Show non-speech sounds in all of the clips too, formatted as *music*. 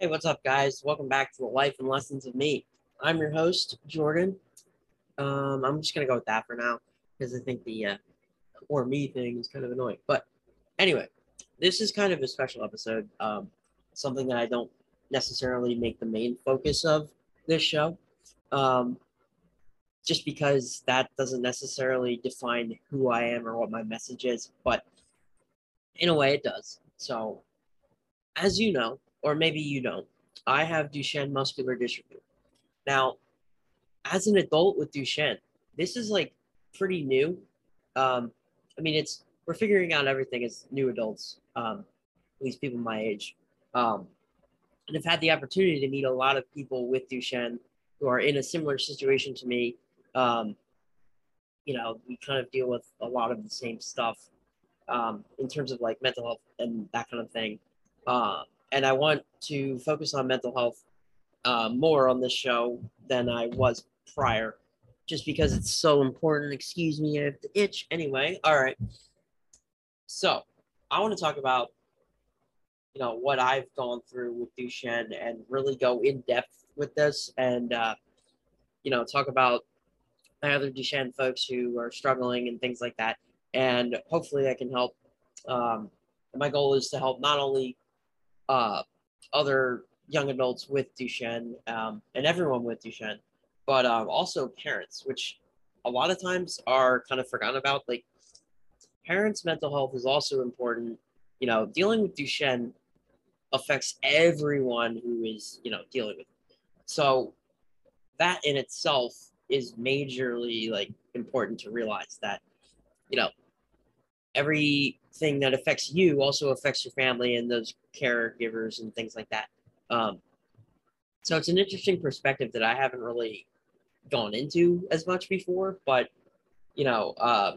Hey, what's up, guys? Welcome back to the Life and Lessons of Me. I'm your host, Jordan. Um, I'm just gonna go with that for now because I think the uh, or me thing is kind of annoying. But anyway, this is kind of a special episode. Um, something that I don't necessarily make the main focus of this show, um, just because that doesn't necessarily define who I am or what my message is. But in a way, it does. So, as you know, or maybe you don't. I have Duchenne muscular dystrophy. Now, as an adult with Duchenne, this is like pretty new. Um, I mean, it's we're figuring out everything as new adults, um, at least people my age, um, and I've had the opportunity to meet a lot of people with Duchenne who are in a similar situation to me. Um, you know, we kind of deal with a lot of the same stuff um, in terms of like mental health and that kind of thing. Uh, and I want to focus on mental health uh, more on this show than I was prior, just because it's so important. Excuse me, I have to itch. Anyway, all right. So I want to talk about, you know, what I've gone through with Duchenne and really go in depth with this, and uh, you know, talk about my other Duchenne folks who are struggling and things like that, and hopefully I can help. Um, my goal is to help not only uh, other young adults with Duchenne um, and everyone with Duchenne, but um, also parents, which a lot of times are kind of forgotten about. Like parents' mental health is also important. You know, dealing with Duchenne affects everyone who is you know dealing with. It. So that in itself is majorly like important to realize that you know everything that affects you also affects your family and those caregivers and things like that. Um, so it's an interesting perspective that I haven't really gone into as much before, but you know, uh,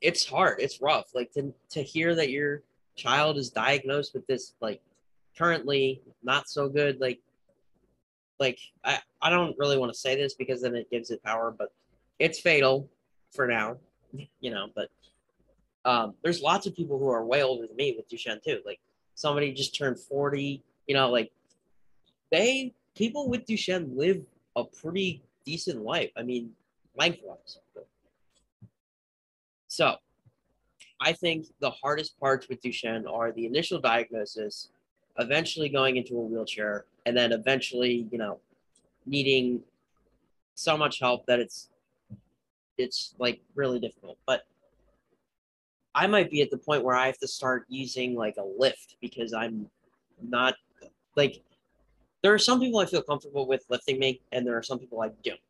it's hard. It's rough. Like to to hear that your child is diagnosed with this like currently not so good like like I, I don't really want to say this because then it gives it power, but it's fatal for now, *laughs* you know, but um, there's lots of people who are way older than me with Duchenne too. Like somebody just turned 40, you know, like they people with Duchenne live a pretty decent life. I mean, lengthwise. So I think the hardest parts with Duchenne are the initial diagnosis, eventually going into a wheelchair, and then eventually, you know, needing so much help that it's it's like really difficult. But I might be at the point where I have to start using like a lift because I'm not like there are some people I feel comfortable with lifting me, and there are some people I don't.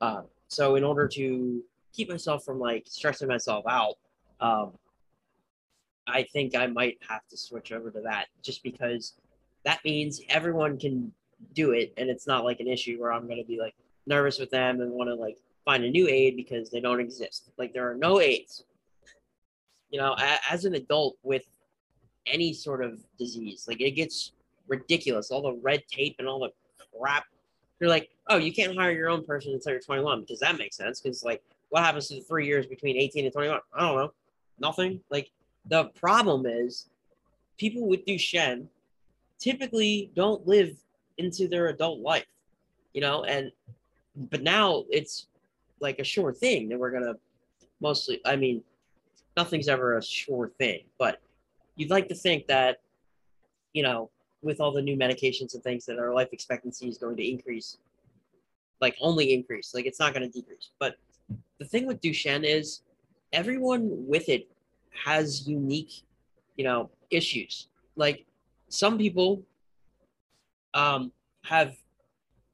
Uh, so in order to keep myself from like stressing myself out, um, I think I might have to switch over to that just because that means everyone can do it, and it's not like an issue where I'm going to be like nervous with them and want to like find a new aid because they don't exist. Like there are no aids you know, as an adult with any sort of disease, like it gets ridiculous. All the red tape and all the crap. You're like, oh, you can't hire your own person until you're 21 because that makes sense. Because like, what happens to the three years between 18 and 21? I don't know. Nothing. Like the problem is, people with Duchenne typically don't live into their adult life, you know, and but now it's like a sure thing that we're gonna mostly. I mean, nothing's ever a sure thing, but you'd like to think that, you know, with all the new medications and things that our life expectancy is going to increase, like only increase, like it's not going to decrease. But the thing with Duchenne is everyone with it has unique, you know, issues. Like some people um, have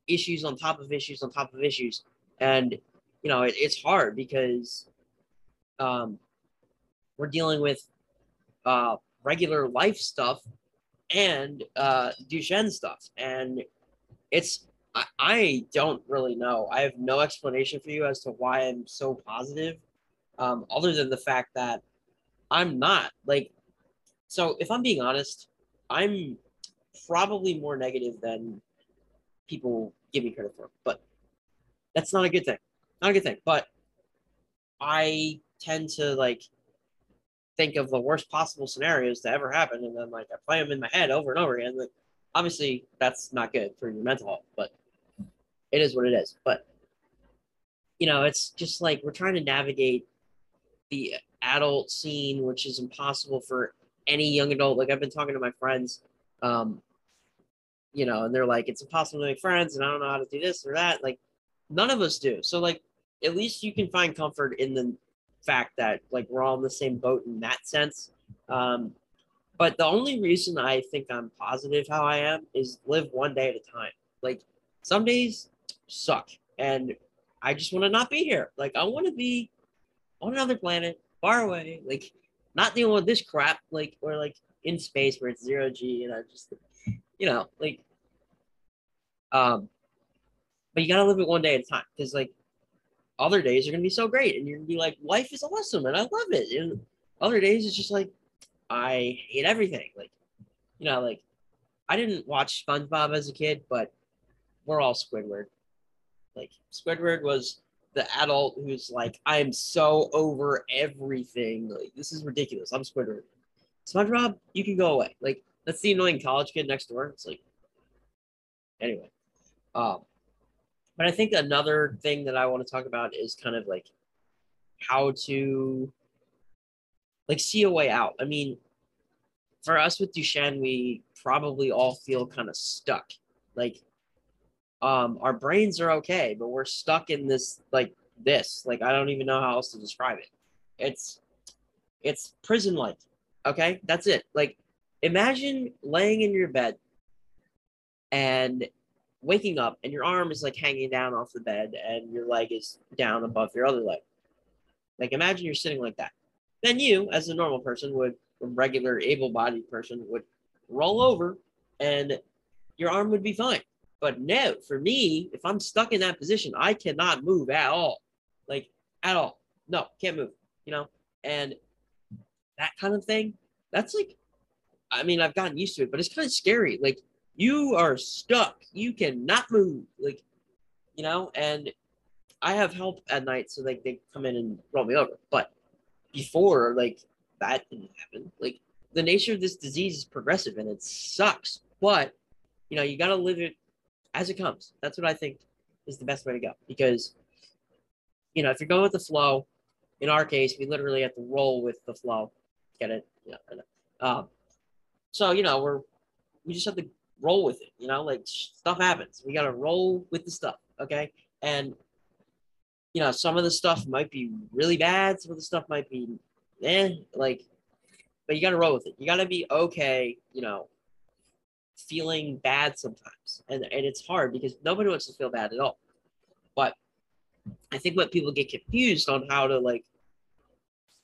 issues on top of issues on top of issues. And, you know, it, it's hard because um, we're dealing with uh, regular life stuff and uh, Duchenne stuff. And it's, I, I, don't really know. I have no explanation for you as to why I'm so positive, um, other than the fact that I'm not. Like, so if I'm being honest, I'm probably more negative than people give me credit for. But that's not a good thing. Not a good thing. But I tend to like think of the worst possible scenarios to ever happen, and then like I play them in my head over and over again. Like obviously that's not good for your mental health, but it is what it is. But you know, it's just like we're trying to navigate the adult scene, which is impossible for any young adult. Like I've been talking to my friends, um, you know, and they're like, it's impossible to make friends, and I don't know how to do this or that. Like, none of us do. So like, at least you can find comfort in the fact that like we're all in the same boat in that sense. Um, but the only reason I think I'm positive how I am is live one day at a time. Like some days suck and I just want to not be here. Like I want to be on another planet, far away, like not dealing with this crap, like or like in space where it's zero G and I just you know, like um but you gotta live it one day at a time because like other days are gonna be so great and you're gonna be like, life is awesome and I love it. And other days it's just like I hate everything. Like, you know, like I didn't watch SpongeBob as a kid, but we're all Squidward. Like Squidward was the adult who's like, I'm so over everything. Like, this is ridiculous. I'm Squidward. SpongeBob, you can go away. Like, that's the annoying college kid next door. It's like, anyway. Um, but I think another thing that I want to talk about is kind of like how to like see a way out. I mean, for us with Duchenne, we probably all feel kind of stuck. Like, um, our brains are okay, but we're stuck in this like this. Like, I don't even know how else to describe it. It's it's prison like. Okay, that's it. Like, imagine laying in your bed and waking up, and your arm is like hanging down off the bed, and your leg is down above your other leg. Like, imagine you're sitting like that then you, as a normal person, would a regular able-bodied person would roll over and your arm would be fine. But no, for me, if I'm stuck in that position, I cannot move at all. Like at all. No, can't move, you know? And that kind of thing, that's like I mean, I've gotten used to it, but it's kind of scary. Like you are stuck. You cannot move. Like, you know, and I have help at night, so like they come in and roll me over. But before, like that didn't happen. Like the nature of this disease is progressive and it sucks. But you know, you gotta live it as it comes. That's what I think is the best way to go. Because you know, if you're going with the flow, in our case, we literally have to roll with the flow. Get it? Yeah. Um, so you know, we're we just have to roll with it. You know, like stuff happens. We gotta roll with the stuff. Okay. And you know, some of the stuff might be really bad, some of the stuff might be eh, like, but you gotta roll with it. You gotta be okay, you know, feeling bad sometimes. And and it's hard because nobody wants to feel bad at all. But I think what people get confused on how to like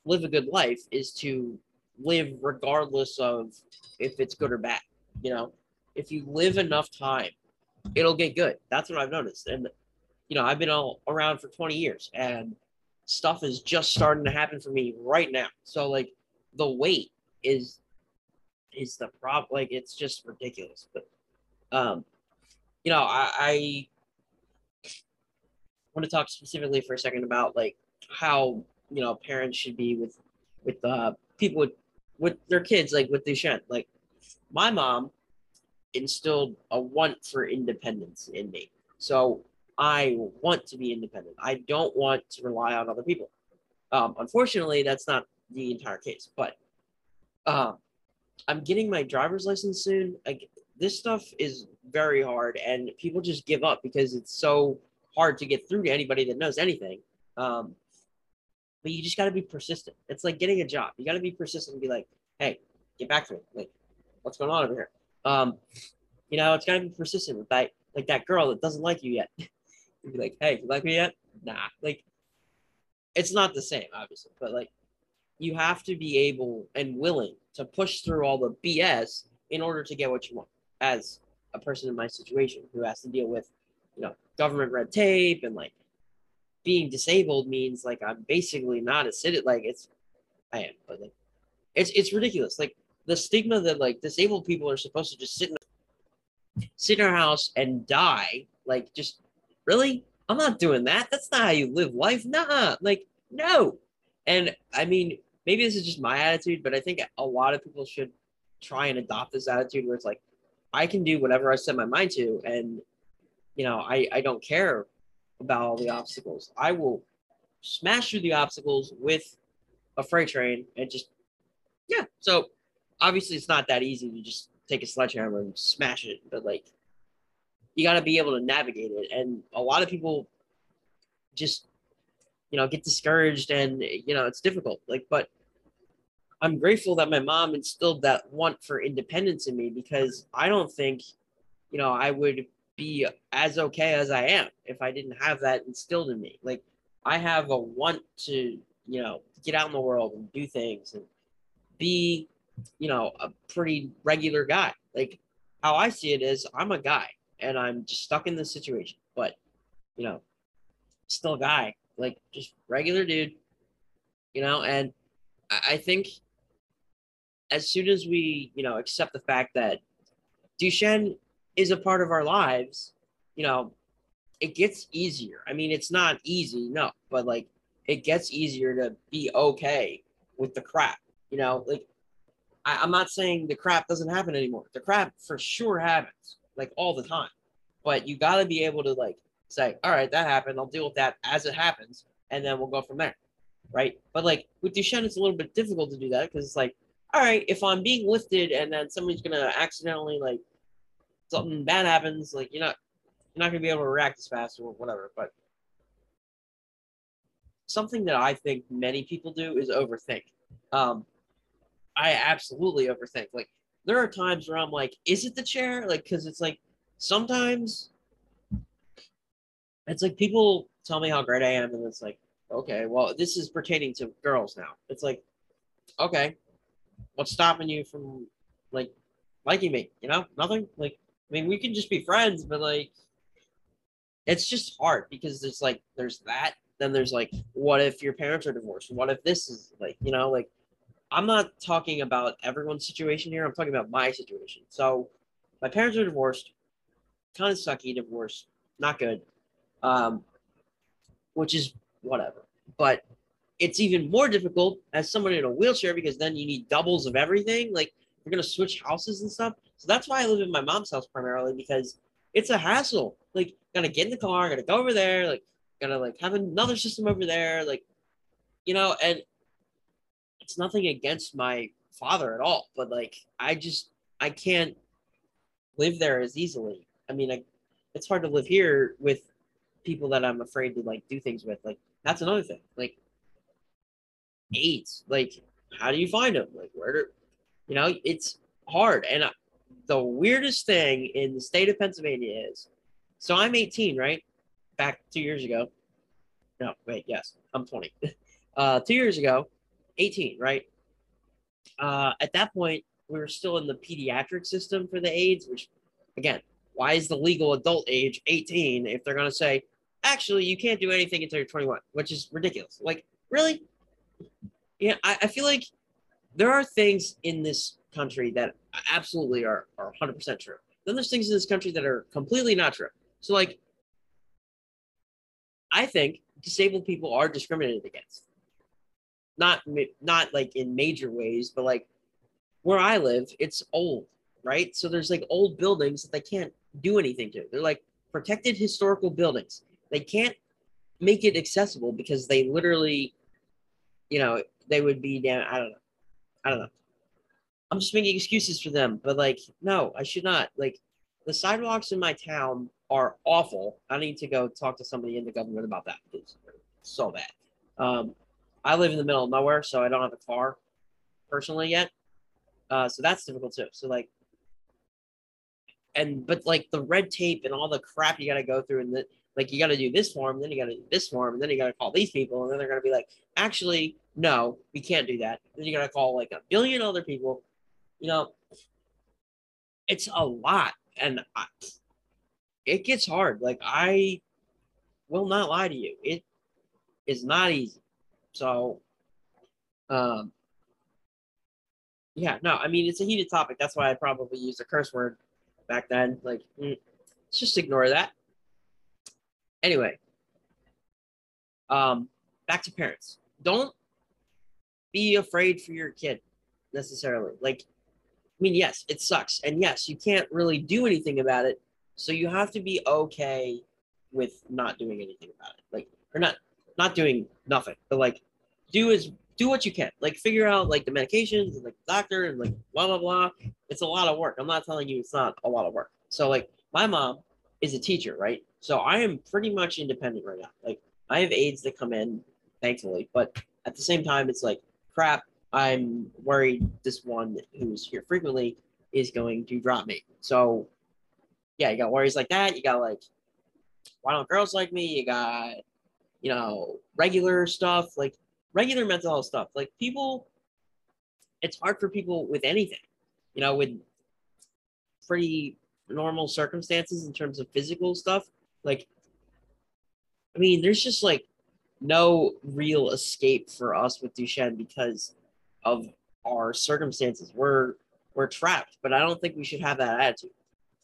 live a good life is to live regardless of if it's good or bad. You know, if you live enough time, it'll get good. That's what I've noticed. And you know, I've been all around for 20 years and stuff is just starting to happen for me right now. So like the wait is is the problem. Like it's just ridiculous. But um, you know, I, I want to talk specifically for a second about like how you know parents should be with with uh people with with their kids like with Duchenne. Like my mom instilled a want for independence in me. So I want to be independent. I don't want to rely on other people. Um, unfortunately, that's not the entire case, but um, I'm getting my driver's license soon. I, this stuff is very hard, and people just give up because it's so hard to get through to anybody that knows anything. Um, but you just got to be persistent. It's like getting a job. You got to be persistent and be like, "Hey, get back to me. Like, what's going on over here?" Um, you know, it's got to be persistent with that, like that girl that doesn't like you yet. *laughs* You'd be like, hey, you like me yet? Nah. Like, it's not the same, obviously, but like, you have to be able and willing to push through all the BS in order to get what you want as a person in my situation who has to deal with, you know, government red tape and like being disabled means like I'm basically not a citizen. Like it's, I am, but like, it's it's ridiculous. Like the stigma that like disabled people are supposed to just sit in, sit in our house and die, like just really? I'm not doing that. That's not how you live life. Nah, like, no. And I mean, maybe this is just my attitude, but I think a lot of people should try and adopt this attitude where it's like, I can do whatever I set my mind to, and you know, I I don't care about all the obstacles. I will smash through the obstacles with a freight train and just yeah. So obviously, it's not that easy to just take a sledgehammer and smash it, but like you got to be able to navigate it, and a lot of people just you know get discouraged and you know it's difficult. Like but i'm grateful that my mom instilled that want for independence in me because i don't think you know i would be as okay as i am if i didn't have that instilled in me. Like i have a want to you know get out in the world and do things and be you know a pretty regular guy like how i see it is i'm a guy and i'm just stuck in this situation but you know still a guy like just regular dude, you know. And I, think as soon as we, you know, accept the fact that Duchenne is a part of our lives, you know, it gets easier. I mean, it's not easy, no, but like it gets easier to be okay with the crap, you know, like I, am not saying the crap doesn't happen anymore. The crap for sure happens, like all the time. But you got to be able to like say, all right, that happened. I'll deal with that as it happens, and then we'll go from there, right? But like with Duchenne, it's a little bit difficult to do that because it's like, all right, if I'm being lifted and then somebody's gonna accidentally like something bad happens, like you're not you're not gonna be able to react as fast or whatever. But something that I think many people do is overthink. Um, I absolutely overthink. Like there are times where I'm like, is it the chair? Like, because it's like sometimes it's like people tell me how great I am, and it's like, okay, well, this is pertaining to girls now. It's like, okay, what's stopping you from like liking me? You know, nothing. Like, I mean, we can just be friends, but like, it's just hard because there's like, there's that. Then there's like, what if your parents are divorced? What if this is like, you know, like, I'm not talking about everyone's situation here. I'm talking about my situation. So, my parents are divorced, kind of sucky divorce, not good um, which is whatever. But it's even more difficult as someone in a wheelchair because then you need doubles of everything. Like you're gonna switch houses and stuff. So that's why I live in my mom's house primarily because it's a hassle. Like gotta get in the car, gotta go over there, like gotta like have another system over there, like you know, and it's nothing against my father at all, but like I just I can't live there as easily. I mean, I, it's hard to live here with people that I'm afraid to like do things with. Like that's another thing. Like aides. Like how do you find them? Like where do you know? It's hard. And uh, the weirdest thing in the state of Pennsylvania is, so I'm 18, right? Back two years ago. No, wait, yes, I'm 20. *laughs* uh, two years ago, 18, right? Uh, at that point, we were still in the pediatric system for the aides, which, again, why is the legal adult age 18 if they're going to say actually you can't do anything until you're 21, which is ridiculous. Like, really? Yeah, I, I feel like there are things in this country that absolutely are, are 100% true. Then there's things in this country that are completely not true. So, like, I think disabled people are discriminated against. Not not like in major ways, but like where I live, it's old, right? So there's like old buildings that they can't do anything to. They're like protected historical buildings they can't make it accessible because they literally, you know, they would be down. I don't know. I don't know. I'm just making excuses for them, but like, no, I should not. Like, the sidewalks in my town are awful. I need to go talk to somebody in the government about that they're so bad. Um, I live in the middle of nowhere, so I don't have a car personally yet. Uh, so that's difficult too. So like, and but like the red tape and all the crap you got to go through, and the like you got to do this form, then you got to do this form, and then you got to call these people, and then they're to be like, actually, no, we can't do that. Then you got to call like a billion other people. You know, it's a lot, and I, it gets hard. Like I will not lie to you, it is not easy. So, um, yeah, no, I mean it's a heated topic. That's why I probably used a curse word back then. Like, mm, let's just ignore that. Anyway, um, back to parents. Don't be afraid for your kid necessarily. Like, I mean, yes, it sucks. And yes, you can't really do anything about it. So you have to be okay with not doing anything about it. Like, or not, not doing nothing, but like, do is do what you can. Like, figure out like the medications and like the doctor and like blah blah blah. It's a lot of work. I'm not telling you it's not a lot of work. So like, my mom is a teacher, right? So I am pretty much independent right now. Like, I have aides that come in, thankfully, but at the same time, it's like crap. I'm worried this one who's here frequently is going to drop me. So yeah, you got worries like that. You got like, why don't girls like me? You got, you know, regular stuff, like regular mental health stuff. Like people, it's hard for people with anything, you know, with pretty normal circumstances in terms of physical stuff. Like, I mean, there's just like no real escape for us with Duchenne because of our circumstances. We're we're trapped, but I don't think we should have that attitude.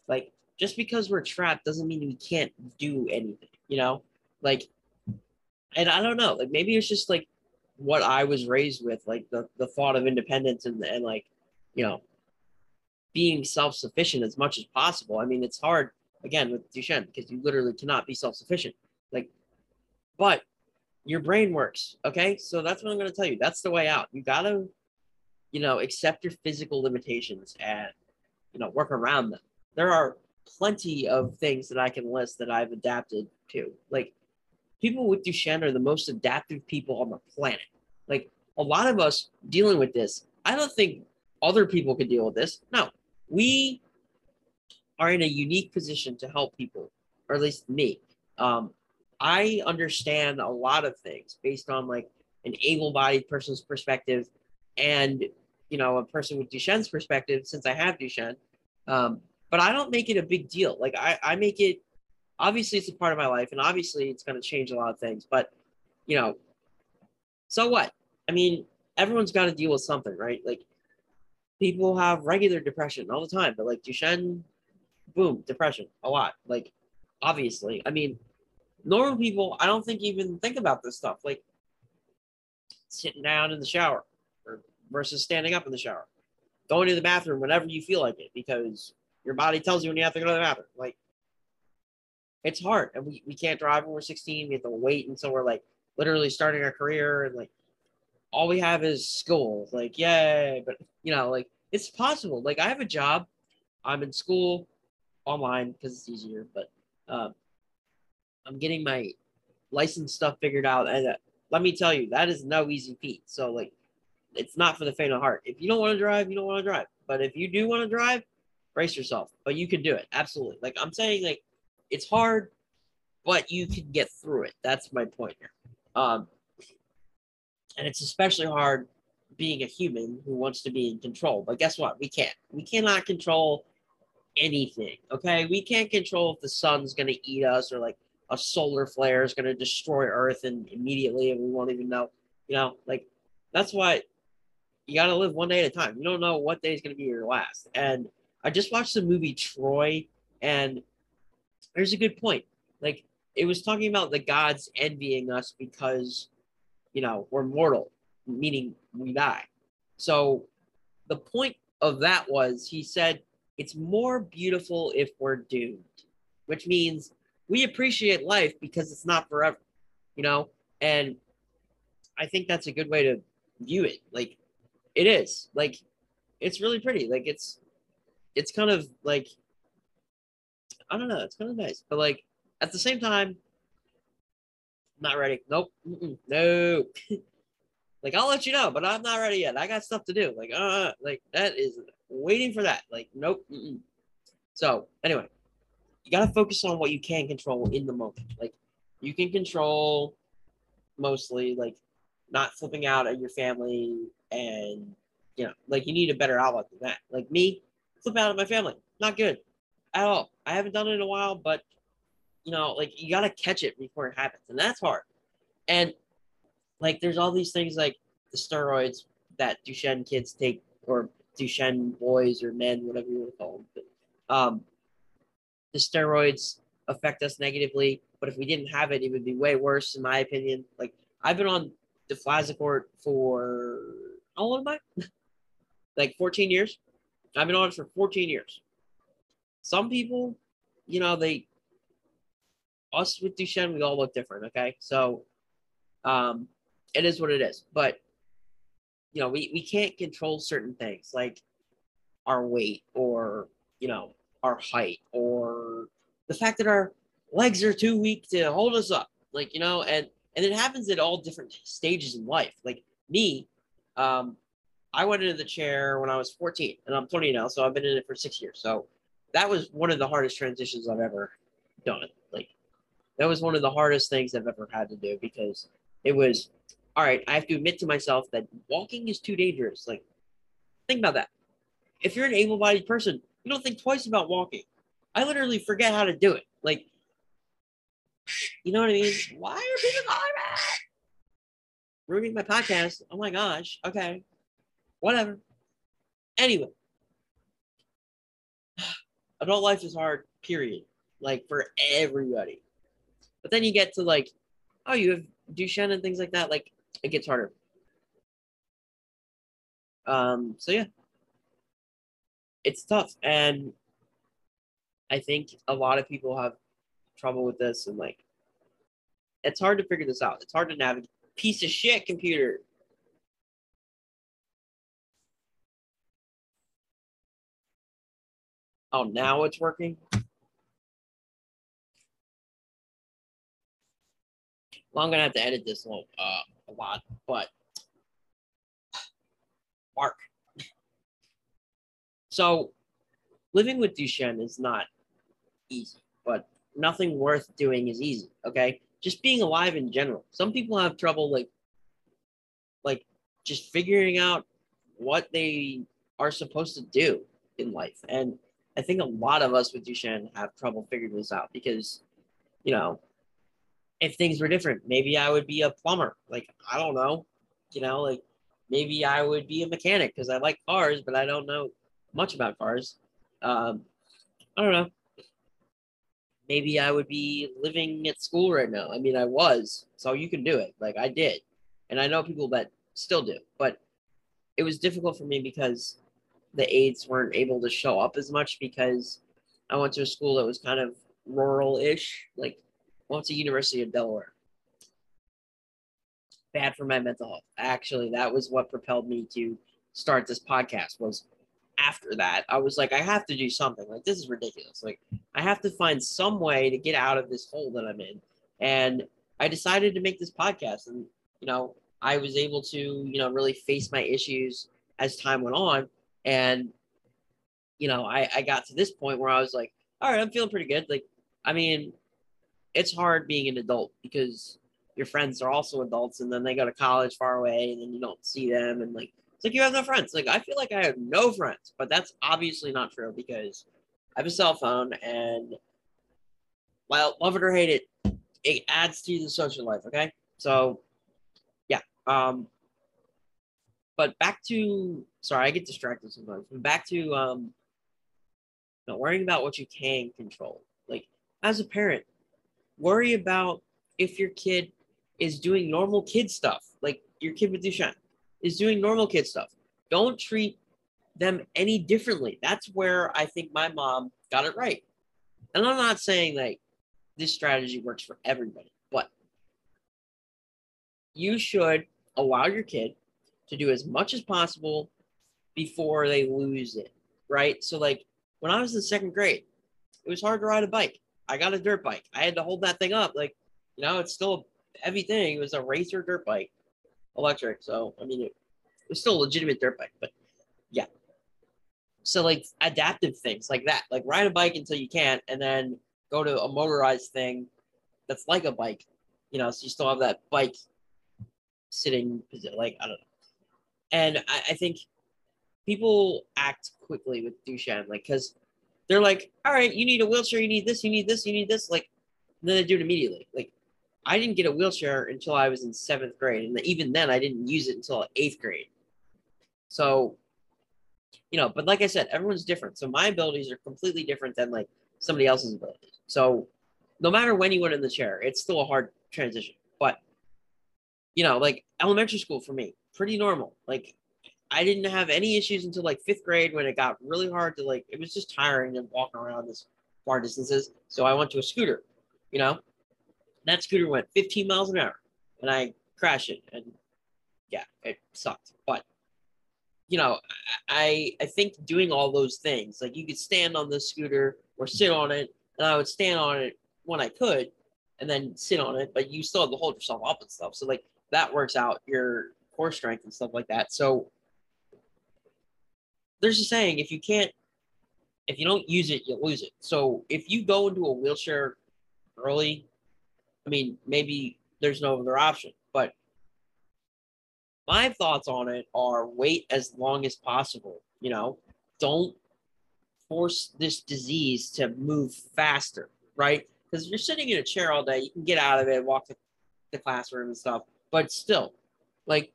Like just because we're trapped doesn't mean we can't do anything, you know? Like and I don't know, like maybe it's just like what I was raised with, like the, the thought of independence and, and like, you know, being self-sufficient as much as possible. I mean, it's hard again with Duchenne because you literally cannot be self-sufficient. Like, but your brain works. Okay. So that's what I'm going to tell you. That's the way out. You got to you know, accept your physical limitations and, you know, work around them. There are plenty of things that I can list that I've adapted to. Like, people with Duchenne are the most adaptive people on the planet. Like, a lot of us dealing with this, I don't think other people could deal with this. No, we are in a unique position to help people, or at least me. Um, I understand a lot of things based on like an able bodied person's perspective and you know a person with Duchenne's perspective, since I have Duchenne. Um, but I don't make it a big deal. Like I, I make it obviously it's a part of my life, and obviously it's going to change a lot of things. But you know, so what? I mean, everyone's got to deal with something, right? Like people have regular depression all the time, but like Duchenne, boom, depression a lot. Like obviously, I mean, normal people, I don't think even think about this stuff. Like sitting down in the shower, versus standing up in the shower. Going to the bathroom whenever you feel like it because your body tells you when you have to go to the bathroom. Like it's hard. And we, we can't drive when we're 16. We have to wait until we're like literally starting our career and like all we have is school. Like, yay. But you know, like it's possible. Like I have a job. I'm in school online because it's easier, but um, I'm getting my license stuff figured out. And uh, let me tell you, that is no easy feat. So like it's not for the faint of heart. If you don't want to drive, you don't want to drive. But if you do want to drive, brace yourself. But you can do it. Absolutely. Like I'm saying, like it's hard, but you can get through it. That's my point here. Um, and it's especially hard being a human who wants to be in control. But guess what? We can't. We cannot control anything. Okay, we can't control if the sun's going to eat us or like a solar flare is going to destroy Earth and immediately, and we won't even know. You know, like that's why you got to live one day at a time. You don't know what day is going to be your last. And I just watched the movie Troy, and there's a good point. Like it was talking about the gods envying us because, you know, we're mortal, meaning we die. So the point of that was he said it's more beautiful if we're doomed, which means we appreciate life because it's not forever, you know? And I think that's a good way to view it. Like it is like it's really pretty. Like it's it's kind of like I don't know. It's kind of nice, but like at the same time, I'm not ready. Nope. No. *laughs* like I'll let you know, but I'm not ready yet. I got stuff to do. Like uh, like that is waiting for that. Like nope. Mm-mm. So anyway, you gotta focus on what you can control in the moment. Like you can control mostly like not flipping out at your family and you know, like you need a better outlet than that. Like me, flip out at my family, not good at all. I haven't done it in a while, but you know, like you gotta catch it before it happens, and that's hard. And like, there's all these things like the steroids that Duchenne kids take, or Duchenne boys or men, whatever you want to call them. But, um, the steroids affect us negatively, but if we didn't have it, it would be way worse, in my opinion. Like I've been on deflazacort for how old am I? *laughs* like 14 years. I've been on it for 14 years. Some people, you know, they us with Duchenne, we all look different. Okay, so um, it is what it is. But you know, we we can't control certain things like our weight or you know our height or the fact that our legs are too weak to hold us up. Like you know, and and it happens at all different stages in life. Like me, um, I went into the chair when I was 14, and I'm 20 now, so I've been in it for six years. So that was one of the hardest transitions I've ever done. Like that was one of the hardest things I've ever had to do because it was all right. I have to admit to myself that walking is too dangerous. Like think about that. If you're an able-bodied person, you don't think twice about walking. I literally forget how to do it. Like you know what I mean? Why are people calling me? Ruining my podcast. Oh my gosh. Okay. Whatever. Anyway. Adult life is hard, period. Like for everybody. But then you get to like, oh, you have Duchenne and things like that. Like it gets harder. Um, so yeah. It's tough. And I think a lot of people have trouble with this and like it's hard to figure this out. It's hard to navigate. Piece of shit computer. Now it's working. Well, I'm gonna have to edit this a, little, uh, a lot, but Mark. So, living with Duchenne is not easy, but nothing worth doing is easy. Okay, just being alive in general. Some people have trouble like, like just figuring out what they are supposed to do in life, and I think a lot of us with Duchenne have trouble figuring this out because, you know, if things were different, maybe I would be a plumber. Like I don't know, you know, like maybe I would be a mechanic because I like cars, but I don't know much about cars. Um, I don't know maybe I would be living at school right now. I mean, I was, so you can do it. Like I did. And I know people that still do, but it was difficult for me because the aides weren't able to show up as much because I went to a school that was kind of rural-ish, like I went to University of Delaware. Bad for my mental health. Actually, that was what propelled me to start this podcast was after that, I was like, I have to do something. Like, this is ridiculous. Like, I have to find some way to get out of this hole that I'm in. And I decided to make this podcast. And, you know, I was able to, you know, really face my issues as time went on. And, you know, I, I got to this point where I was like, all right, I'm feeling pretty good. Like, I mean, it's hard being an adult because your friends are also adults and then they go to college far away and then you don't see them and like it's like you have no friends. Like I feel like I have no friends, but that's obviously not true because I have a cell phone and well, love it or hate it, it adds to the social life. Okay, so yeah. Um, but back to sorry, I get distracted sometimes. Back to um, not worrying about what you can control. Like as a parent, worry about if your kid is doing normal kid stuff, like your kid with Duchenne is doing normal kid stuff. Don't treat them any differently. That's where I think my mom got it right. And I'm not saying like this strategy works for everybody, but you should allow your kid to do as much as possible before they lose it, right? So like when I was in second grade, it was hard to ride a bike. I got a dirt bike. I had to hold that thing up. Like, you know, it's still a heavy thing. It was a racer dirt bike electric. So I mean, it, was still a legitimate dirt bike, but yeah. So like adaptive things like that, like ride a bike until you can't, and then go to a motorized thing that's like a bike, you know, so you still have that bike sitting like I don't know. And I, I think people act quickly with Duchenne, like because they're like, all right, you need a wheelchair, you need this, you need this, you need this, like, then they do it immediately. Like I didn't get a wheelchair until I was in seventh grade, and even then, I didn't use it until eighth grade. So, you know, but like I said, everyone's different. So my abilities are completely different than like somebody else's abilities. So, no matter when you went in the chair, it's still a hard transition. But, you know, like elementary school for me, pretty normal. Like I didn't have any issues until like fifth grade when it got really hard to like, it was just tiring and walking around this far distances. So I went to a scooter, you know, that scooter went 15 miles an hour and I crashed it. And yeah, it sucked. But, you know, I, I think doing all those things, like you could stand on the scooter or sit on it, and I would stand on it when I could and then sit on it, but you still have to hold yourself up and stuff. So, like, that works out your core strength and stuff like that. So, there's a saying if you can't if you don't use it you lose it. So if you go into a wheelchair early i mean maybe there's no other option but my thoughts on it are wait as long as possible you know? Don't force this disease to move faster right? Because if you're sitting in a chair all day you can get out of it walk to the classroom and stuff but still like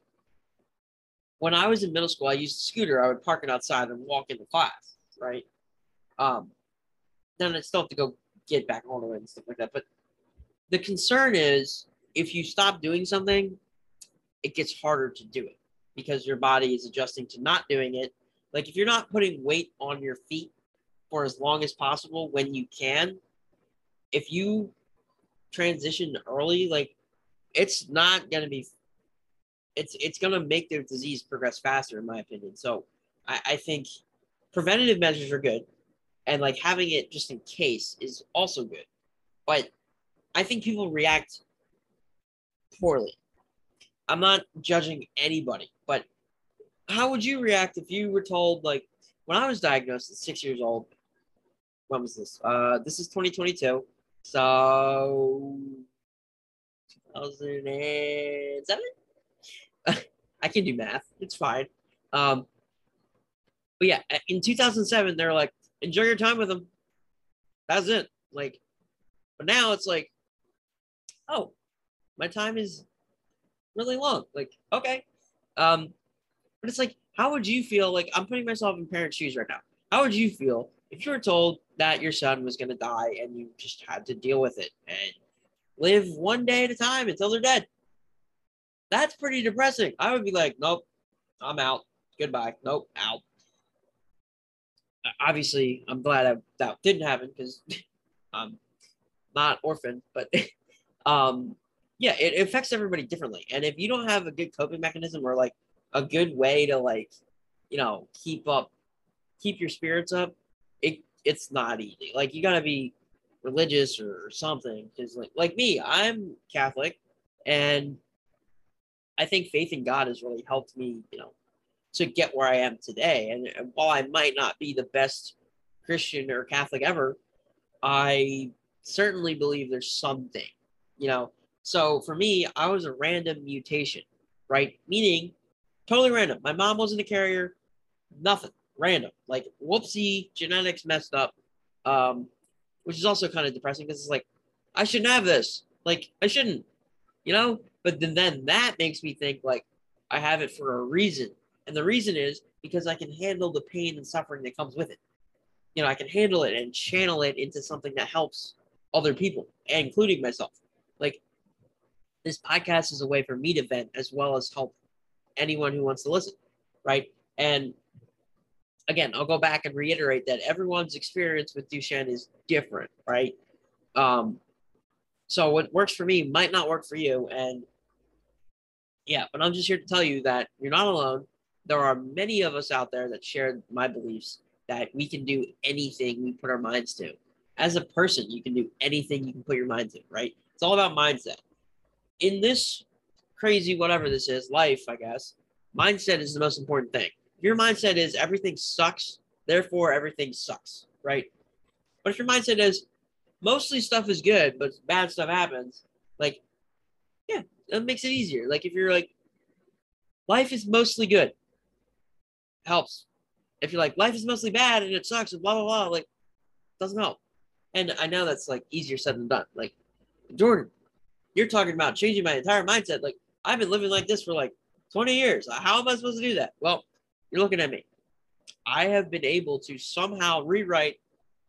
when I was in middle school, I used a scooter. I would park it outside and walk into class, right? Um, then I still have to go get back on it and stuff like that. But the concern is if you stop doing something, it gets harder to do it because your body is adjusting to not doing it. Like if you're not putting weight on your feet for as long as possible when you can, if you transition early, like it's not going to be it's it's going to make their disease progress faster, in my opinion. So I, I think preventative measures are good, and like having it just in case is also good. But I think people react poorly. I'm not judging anybody, but how would you react if you were told like when I was diagnosed at six years old? When was this? Uh, this is 2022. So 2007. I can do math. It's fine. Um, but yeah, in 2007, they're like, enjoy your time with them. That's it. Like, but now it's like, oh, my time is really long. Like, okay. Um, but it's like, how would you feel? Like, I'm putting myself in parents' shoes right now. How would you feel if you were told that your son was going to die and you just had to deal with it and live one day at a time until they're dead? That's pretty depressing. I would be like, nope, I'm out. Goodbye. Nope, out. Obviously, I'm glad that, that didn't happen because *laughs* I'm not orphaned, but *laughs* um, yeah, it, it affects everybody differently. And if you don't have a good coping mechanism or like a good way to like, you know, keep up, keep your spirits up, it it's not easy. Like you gotta be religious or something. Because like like me, I'm Catholic, and I think faith in God has really helped me, you know, to get where I am today. And, and while I might not be the best Christian or Catholic ever, I certainly believe there's something, you know. So for me, I was a random mutation, right? Meaning totally random. My mom wasn't a carrier, nothing, random. Like whoopsie, genetics messed up. Um, which is also kind of depressing because it's like, I shouldn't have this. Like, I shouldn't, you know? But then, then that makes me think like I have it for a reason. And the reason is because I can handle the pain and suffering that comes with it. You know, I can handle it and channel it into something that helps other people, including myself. Like this podcast is a way for me to vent as well as help anyone who wants to listen, right? And again, I'll go back and reiterate that everyone's experience with Duchenne is different, right? Um, so what works for me might not work for you, and yeah, but I'm just here to tell you that you're not alone. There are many of us out there that share my beliefs that we can do anything we put our minds to. As a person, you can do anything you can put your mind to, right? It's all about mindset. In this crazy, whatever this is, life, I guess, mindset is the most important thing. If your mindset is everything sucks, therefore everything sucks, right? But if your mindset is mostly stuff is good, but bad stuff happens, like yeah, that makes it easier. Like if you're like, life is mostly good, helps. If you're like, life is mostly bad and it sucks and blah blah blah, like doesn't help. And I know that's like easier said than done. Like Jordan, you're talking about changing my entire mindset. Like I've been living like this for like 20 years. How am I supposed to do that? Well, you're looking at me. I have been able to somehow rewrite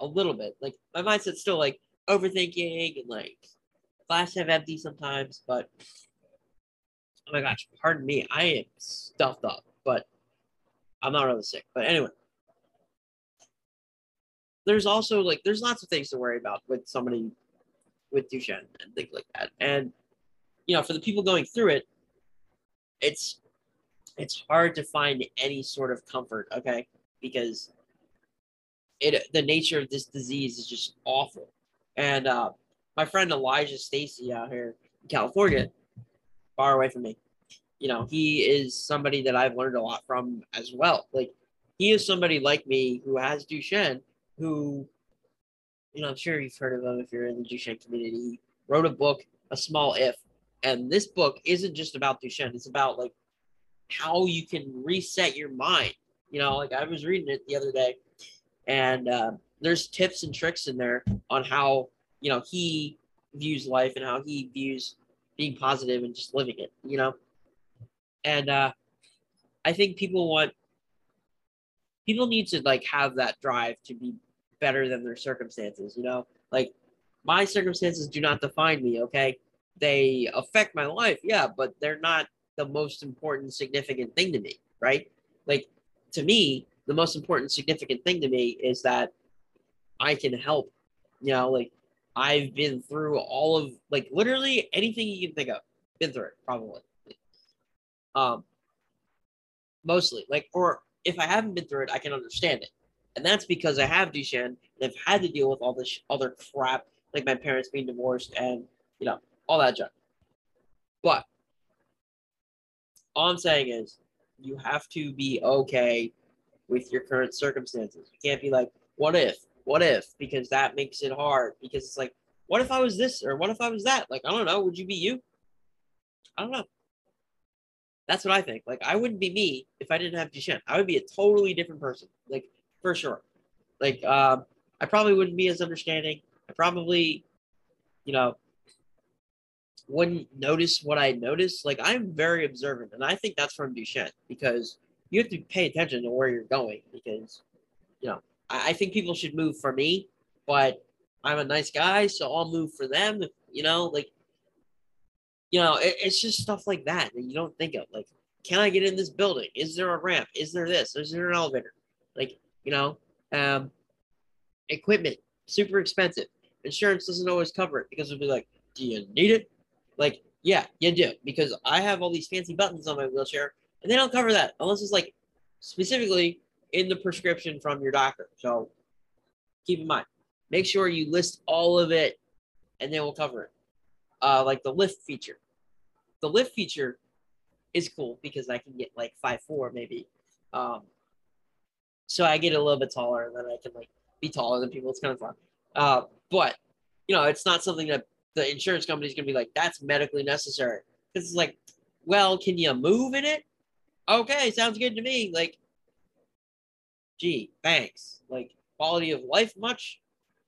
a little bit. Like my mindset's still like overthinking and like glass half empty sometimes, but oh my gosh, pardon me, I am stuffed up. But I'm not really sick, but anyway. There's also like there's lots of things to worry about with somebody with Duchenne and things like that. And you know, for the people going through it, it's it's hard to find any sort of comfort, okay? Because it the nature of this disease is just awful. And uh, my friend Elijah Stacy out here in California, far away from me, you know, he is somebody that I've learned a lot from as well. Like he is somebody like me who has Duchenne, who, you know, I'm sure you've heard of him if you're in the Duchenne community. He wrote a book, A Small If, and this book isn't just about Duchenne. It's about like how you can reset your mind. You know, like I was reading it the other day, and uh, there's tips and tricks in there on how you know he views life and how he views being positive and just living it. You know, and uh, I think people want people need to like have that drive to be better than their circumstances. You know, like my circumstances do not define me. Okay, they affect my life, yeah, but they're not the most important significant thing to me, right? Like to me, the most important significant thing to me is that I can help. You know, like I've been through all of like literally anything you can think of. Been through it probably. Um mostly. Like or if I haven't been through it, I can understand it. And that's because I have Duchenne and I've had to deal with all this other crap, like my parents being divorced and you know, all that junk. But all I'm saying is you have to be okay with your current circumstances. You can't be like, what if? What if? Because that makes it hard. Because it's like, what if I was this or what if I was that? Like, I don't know. Would you be you? I don't know. That's what I think. Like, I wouldn't be me if I didn't have Duchenne. I would be a totally different person. Like, for sure. Like, um, I probably wouldn't be as understanding. I probably, you know, wouldn't notice what I noticed. Like I'm very observant, and I think that's from Duchenne because you have to pay attention to where you're going because you know I, I think people should move for me, but I'm a nice guy, so I'll move for them. You know, like you know, it, it's just stuff like that that you don't think of. Like, can I get in this building? Is there a ramp? Is there this? Is there an elevator? Like, you know, um, equipment super expensive. Insurance doesn't always cover it because it'll be like, do you need it? Like, yeah, you do because I have all these fancy buttons on my wheelchair, and they don't cover that unless it's like specifically in the prescription from your doctor. So keep in mind, make sure you list all of it, and they will cover it. Uh, like the lift feature. The lift feature is cool because I can get like five four maybe. Um, so I get a little bit taller, and then I can like be taller than people. It's kind of fun. Uh, but you know, it's not something that the insurance company is going to be like, that's medically necessary. Because it's like, well, can you move in it? Okay, sounds good to me. Like, gee, thanks. Like, quality of life much?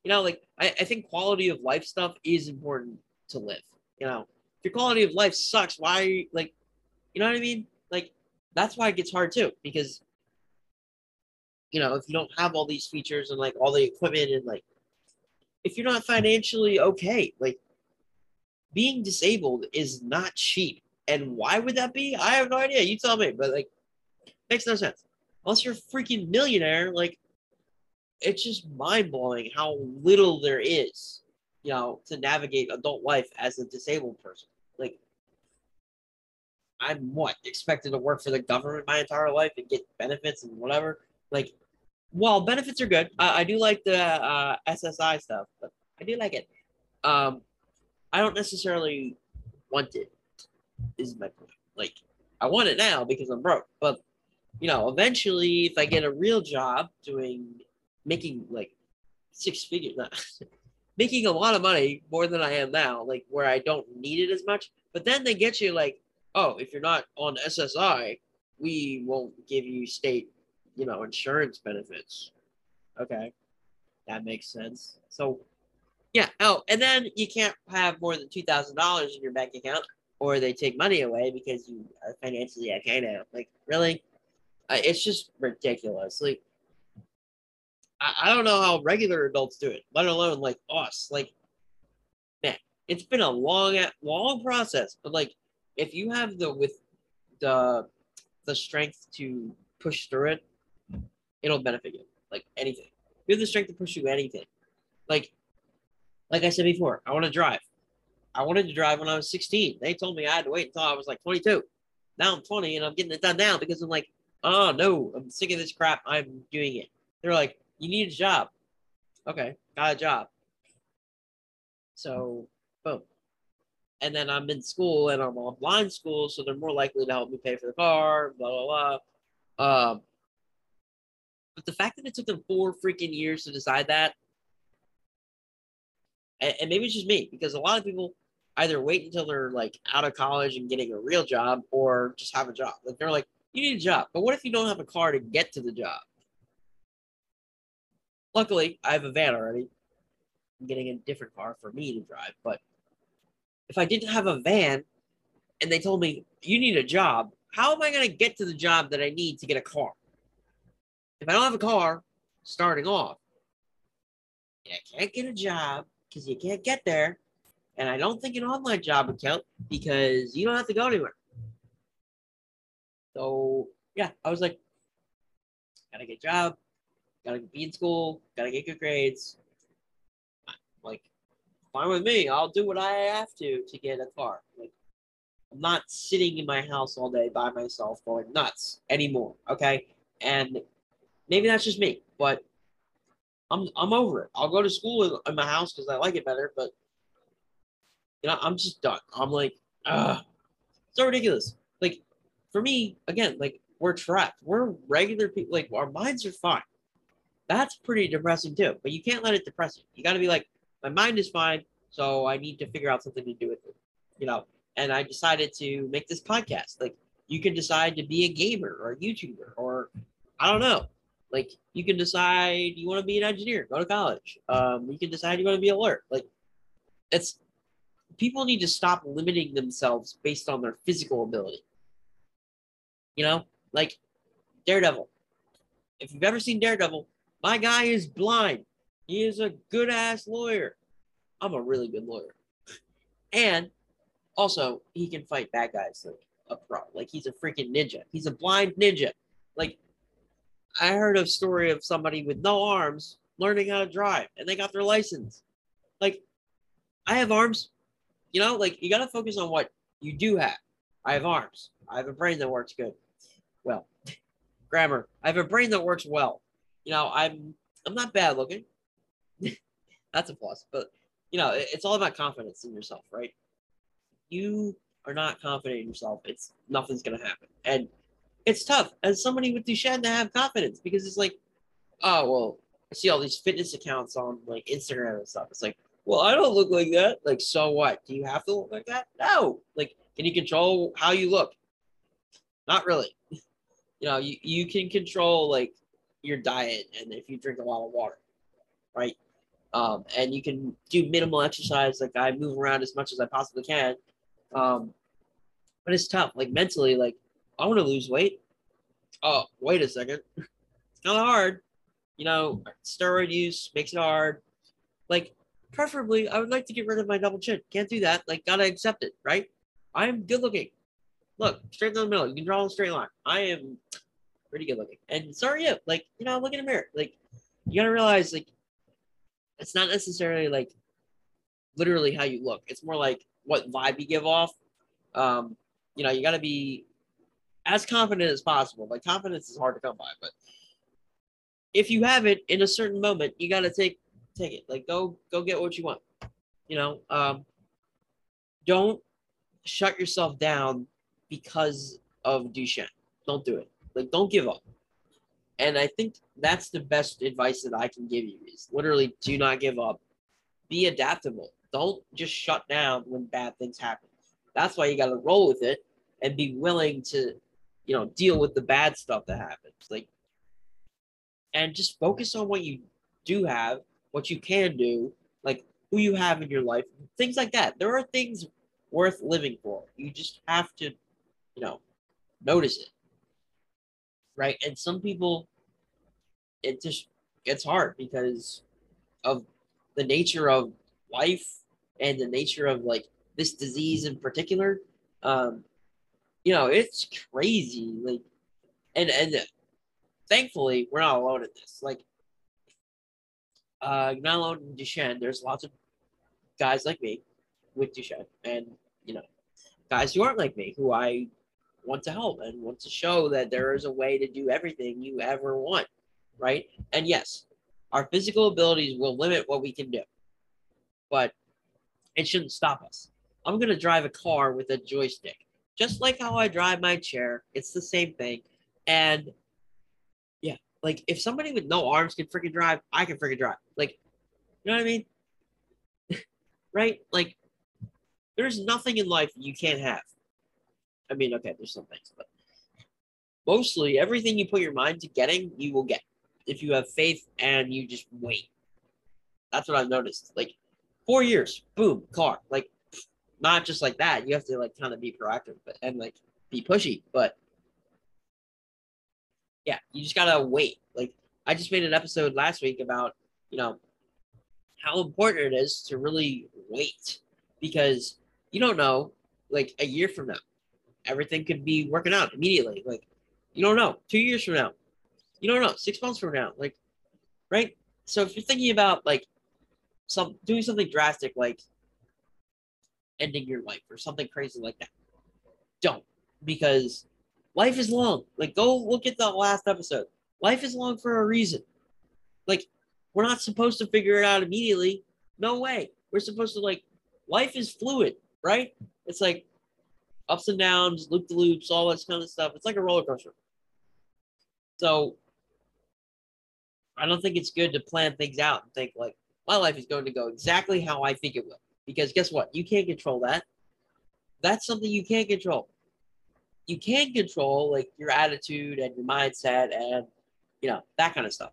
You know, like, I, I think quality of life stuff is important to live. You know, if your quality of life sucks, why, like, you know what I mean? Like, that's why it gets hard too, because, you know, if you don't have all these features and like all the equipment and like, if you're not financially okay, like, being disabled is not cheap. And why would that be? I have no idea. You tell me, but like, makes no sense. Unless you're a freaking millionaire, like, it's just mind blowing how little there is, you know, to navigate adult life as a disabled person. Like, I'm what expected to work for the government my entire life and get benefits and whatever. Like, while benefits are good, I, I do like the uh, SSI stuff, but I do like it. Um, I don't necessarily want it. Is my point. Like I want it now because I'm broke, but you know, eventually, if I get a real job doing making like six figures, *laughs* making a lot of money more than I am now, like where I don't need it as much. But then they get you like, oh, if you're not on SSI, we won't give you state, you know, insurance benefits. Okay, that makes sense. So yeah. Oh, and then you can't have more than two thousand dollars in your bank account, or they take money away because you are financially okay now. Like, really? Uh, it's just ridiculous. Like, I, I don't know how regular adults do it, let alone like us. Like, man, it's been a long, long process. But like, if you have the with the the strength to push through it, it'll benefit you. Like anything. You have the strength to push through anything. Like like I said before, I want to drive. I wanted to drive when I was 16. They told me I had to wait until I was like 22. Now I'm 20 and I'm getting it done now because I'm like, oh no, I'm sick of this crap. I'm doing it. They're like, you need a job. Okay, got a job. So, boom. And then I'm in school and I'm online school, so they're more likely to help me pay for the car, blah, blah, blah. Um, but the fact that it took them four freaking years to decide that, and, and maybe it's just me, because a lot of people either wait until they're like out of college and getting a real job or just have a job. Like they're like, you need a job. But what if you don't have a car to get to the job? Luckily, I have a van already. I'm getting a different car for me to drive. But if I didn't have a van and they told me, you need a job, how am I going to get to the job that I need to get a car? If I don't have a car starting off, I can't get a job because you can't get there. And I don't think an online job would count because you don't have to go anywhere. So yeah, I was like, gotta get a job, gotta be in school, gotta get good grades. Like, fine with me. I'll do what I have to to get a car. Like, I'm not sitting in my house all day by myself going nuts anymore. Okay, and maybe that's just me, but I'm I'm over it. I'll go to school in, in my house because I like it better, but you know, I'm just done. I'm like, ah, so ridiculous. Like, for me, again, like we're trapped. We're regular people. Like our minds are fine that's pretty depressing too. But you can't let it depress you. You got to be like, my mind is fine, so I need to figure out something to do with it, you know. And I decided to make this podcast. Like, you can decide to be a gamer or a YouTuber, or I don't know. Like, you can decide you want to be an engineer, go to college. Um, you can decide you want to be a lawyer. Like, it's people need to stop limiting themselves based on their physical ability. You know, like Daredevil. If you've ever seen Daredevil, my guy is blind. He is a good ass lawyer. I'm a really good lawyer. And also, he can fight bad guys like a pro. Like he's a freaking ninja. He's a blind ninja. Like I heard a story of somebody with no arms learning how to drive and they got their license. Like I have arms. You know, like you got to focus on what you do have. I have arms. I have a brain that works good. Well, *laughs* grammar. I have a brain that works well you know, I'm I'm not bad looking. *laughs* That's a plus, but you know, it's all about confidence in yourself, right? You are not confident in yourself, it's nothing's gonna happen, and it's tough as somebody with Duchenne to have confidence because it's like, oh well, I see all these fitness accounts on like Instagram and stuff. It's like, well, I don't look like that. Like, so what? Do you have to look like that? No. Like, can you control how you look? Not really. *laughs* You know, you, you can control like your diet and if you drink a lot of water, right? Um, and you can do minimal exercise. Like I move around as much as I possibly can. Um, but it's tough. Like mentally, like I want to lose weight. Oh, wait a second. *laughs* it's kind of hard. You know, steroid use makes it hard. Like, preferably, I would like to get rid of my double chin. Can't do that. Like, gotta accept it, right? I am good looking. Look, straight down the middle. You can draw a straight line. I am pretty good looking. And sorry, you. Like, you know, look in the mirror. Like, you gotta realize, like, it's not necessarily like literally how you look. It's more like what vibe you give off. Um, you know, you gotta be as confident as possible. Like confidence is hard to come by, but if you have it in a certain moment, you gotta take take it. Like go go get what you want. You know, um, don't shut yourself down because of Duchenne. Don't do it. Like, don't give up. And I think that's the best advice that I can give you is literally do not give up. Be adaptable. Don't just shut down when bad things happen. That's why you got to roll with it and be willing to, you know, deal with the bad stuff that happens. Like, and just focus on what you do have, what you can do, like who you have in your life, things like that. There are things worth living for. You just have to, you know, notice it right? And some people, it just gets hard because of the nature of life and the nature of like this disease in particular. Um, you know, it's crazy. Like, and and thankfully, we're not alone in this. Like, uh, not alone in Duchenne. There's lots of guys like me with Duchenne, and you know, guys who aren't like me who I want to help and want to show that there is a way to do everything you ever want, right? And yes, our physical abilities will limit what we can do, but it shouldn't stop us. I'm gonna drive a car with a joystick, just like how I drive my chair. It's the same thing, and like if somebody with no arms can freaking drive, I can freaking drive. Like, you know what I mean? *laughs* right? Like, there's nothing in life you can't have. I mean, okay, there's some things, but mostly everything you put your mind to getting, you will get if you have faith and you just wait. That's what I've noticed. Like four years, boom, car. Like not just like that. You have to like kind of be proactive, but and like be pushy. But yeah, you just gotta wait. Like I just made an episode last week about you know how important it is to really wait because you don't know like a year from now everything could be working out immediately. Like you don't know. Two years from now you don't know. Six months from now like right? So if you're thinking about like some doing something drastic like ending your life or something crazy like that don't because life is long like go look at the last episode life is long for a reason like we're not supposed to figure it out immediately no way we're supposed to like life is fluid right it's like ups and downs loop the loops all that kind of stuff it's like a roller coaster so I don't think it's good to plan things out and think like my life is going to go exactly how I think it will. Because guess what? You can't control that. That's something you can't control. You can control like your attitude and your mindset and you know that kind of stuff.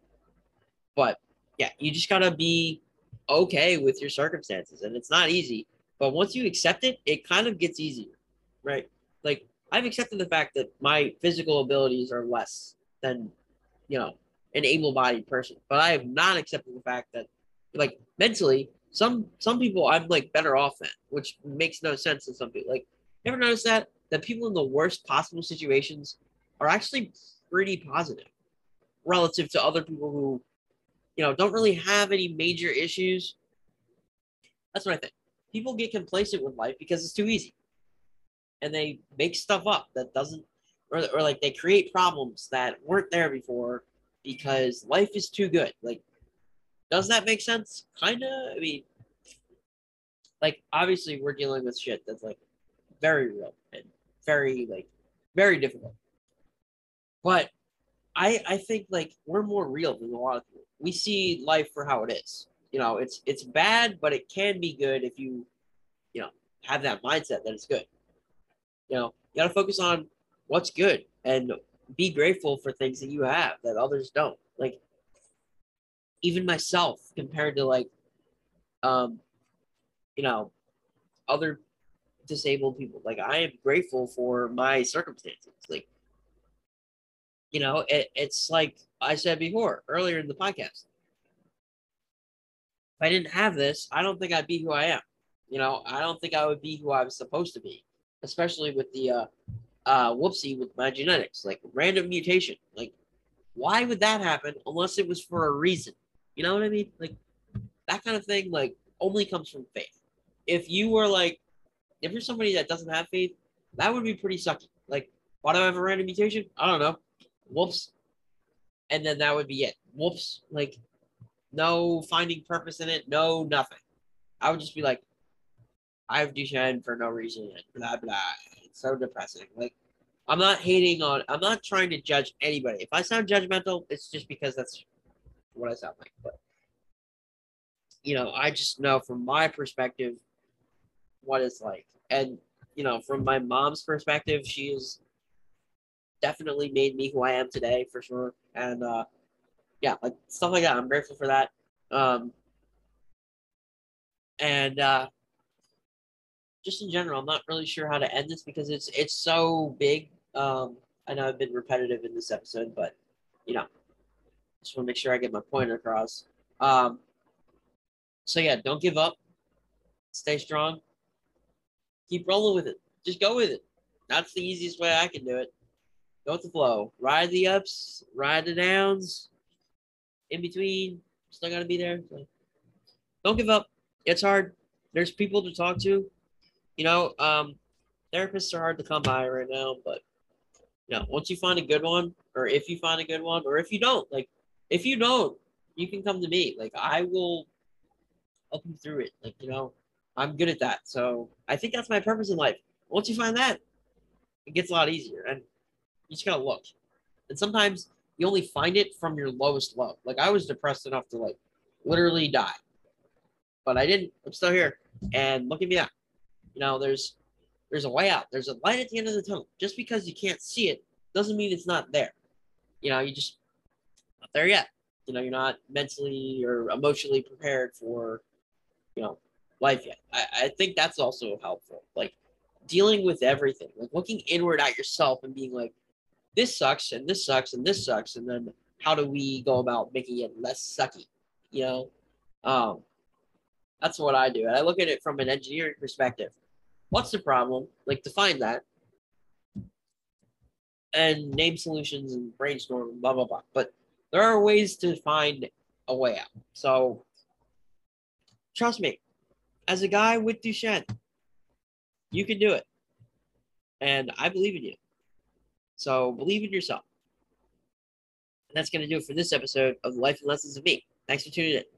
But yeah, you just gotta be okay with your circumstances, and it's not easy. But once you accept it, it kind of gets easier, right? Like I've accepted the fact that my physical abilities are less than you know an able-bodied person, but I have not accepted the fact that like mentally some some people I'm like better off than, which makes no sense to some people. Like, ever notice that that people in the worst possible situations are actually pretty positive relative to other people who, you know, don't really have any major issues. That's what I think. People get complacent with life because it's too easy, and they make stuff up that doesn't, or, or like they create problems that weren't there before because life is too good. Like does that make sense? Kinda. I mean, like obviously we're dealing with shit that's like very real and very like very difficult. But I I think like we're more real than a lot of people. We see life for how it is. You know, it's it's bad, but it can be good if you, you know, have that mindset that it's good. You know, you gotta focus on what's good and be grateful for things that you have that others don't. Like even myself compared to like um you know other disabled people. Like i am grateful for my circumstances. Like you know it, it's like i said before earlier in the podcast. If i didn't have this i don't think i'd be who i am. You know i don't think i would be who i was supposed to be especially with the uh uh whoopsie with my genetics like random mutation. Like why would that happen unless it was for a reason? You know what I mean? Like that kind of thing, like only comes from faith. If you were like, if you're somebody that doesn't have faith, that would be pretty sucky. Like, why do I have a random mutation? I don't know. Whoops. And then that would be it. Whoops. Like, no finding purpose in it. No nothing. I would just be like, I have Duchenne for no reason. And blah blah. It's so depressing. Like, I'm not hating on. I'm not trying to judge anybody. If I sound judgmental, it's just because that's what I sound like. But you know, I just know from my perspective what it's like. And, you know, from my mom's perspective, she has definitely made me who I am today for sure. And uh yeah, like stuff like that. I'm grateful for that. Um and uh just in general, I'm not really sure how to end this because it's it's so big. Um I know I've been repetitive in this episode, but you know, just want to make sure I get my point across. Um, so yeah, don't give up. Stay strong. Keep rolling with it. Just go with it. That's the easiest way I can do it. Go with the flow. Ride the ups, ride the downs. In between, still gotta be there. So don't give up. It's hard. There's people to talk to. You know, um, therapists are hard to come by right now, but you know, once you find a good one, or if you find a good one, or if you don't, like if you don't, you can come to me. Like I will help you through it. Like, you know, I'm good at that. So I think that's my purpose in life. Once you find that, it gets a lot easier. And you just gotta look. And sometimes you only find it from your lowest low. Like I was depressed enough to like literally die. But I didn't. I'm still here. And look at me now. You know, there's there's a way out. There's a light at the end of the tunnel. Just because you can't see it doesn't mean it's not there. You know, you just not there yet. You know, you're not mentally or emotionally prepared for, you know, life yet. I, I think that's also helpful. Like dealing with everything, like looking inward at yourself and being like, this sucks and this sucks and this sucks. And then how do we go about making it less sucky? You know? Um, that's what I do. And I look at it from an engineering perspective. What's the problem? Like define that and name solutions and brainstorm blah blah blah. But there are ways to find a way out. So trust me, as a guy with Duchenne, you can do it. And I believe in you. So believe in yourself. And that's going to do it for this episode of Life and Lessons of Me. Thanks for tuning in.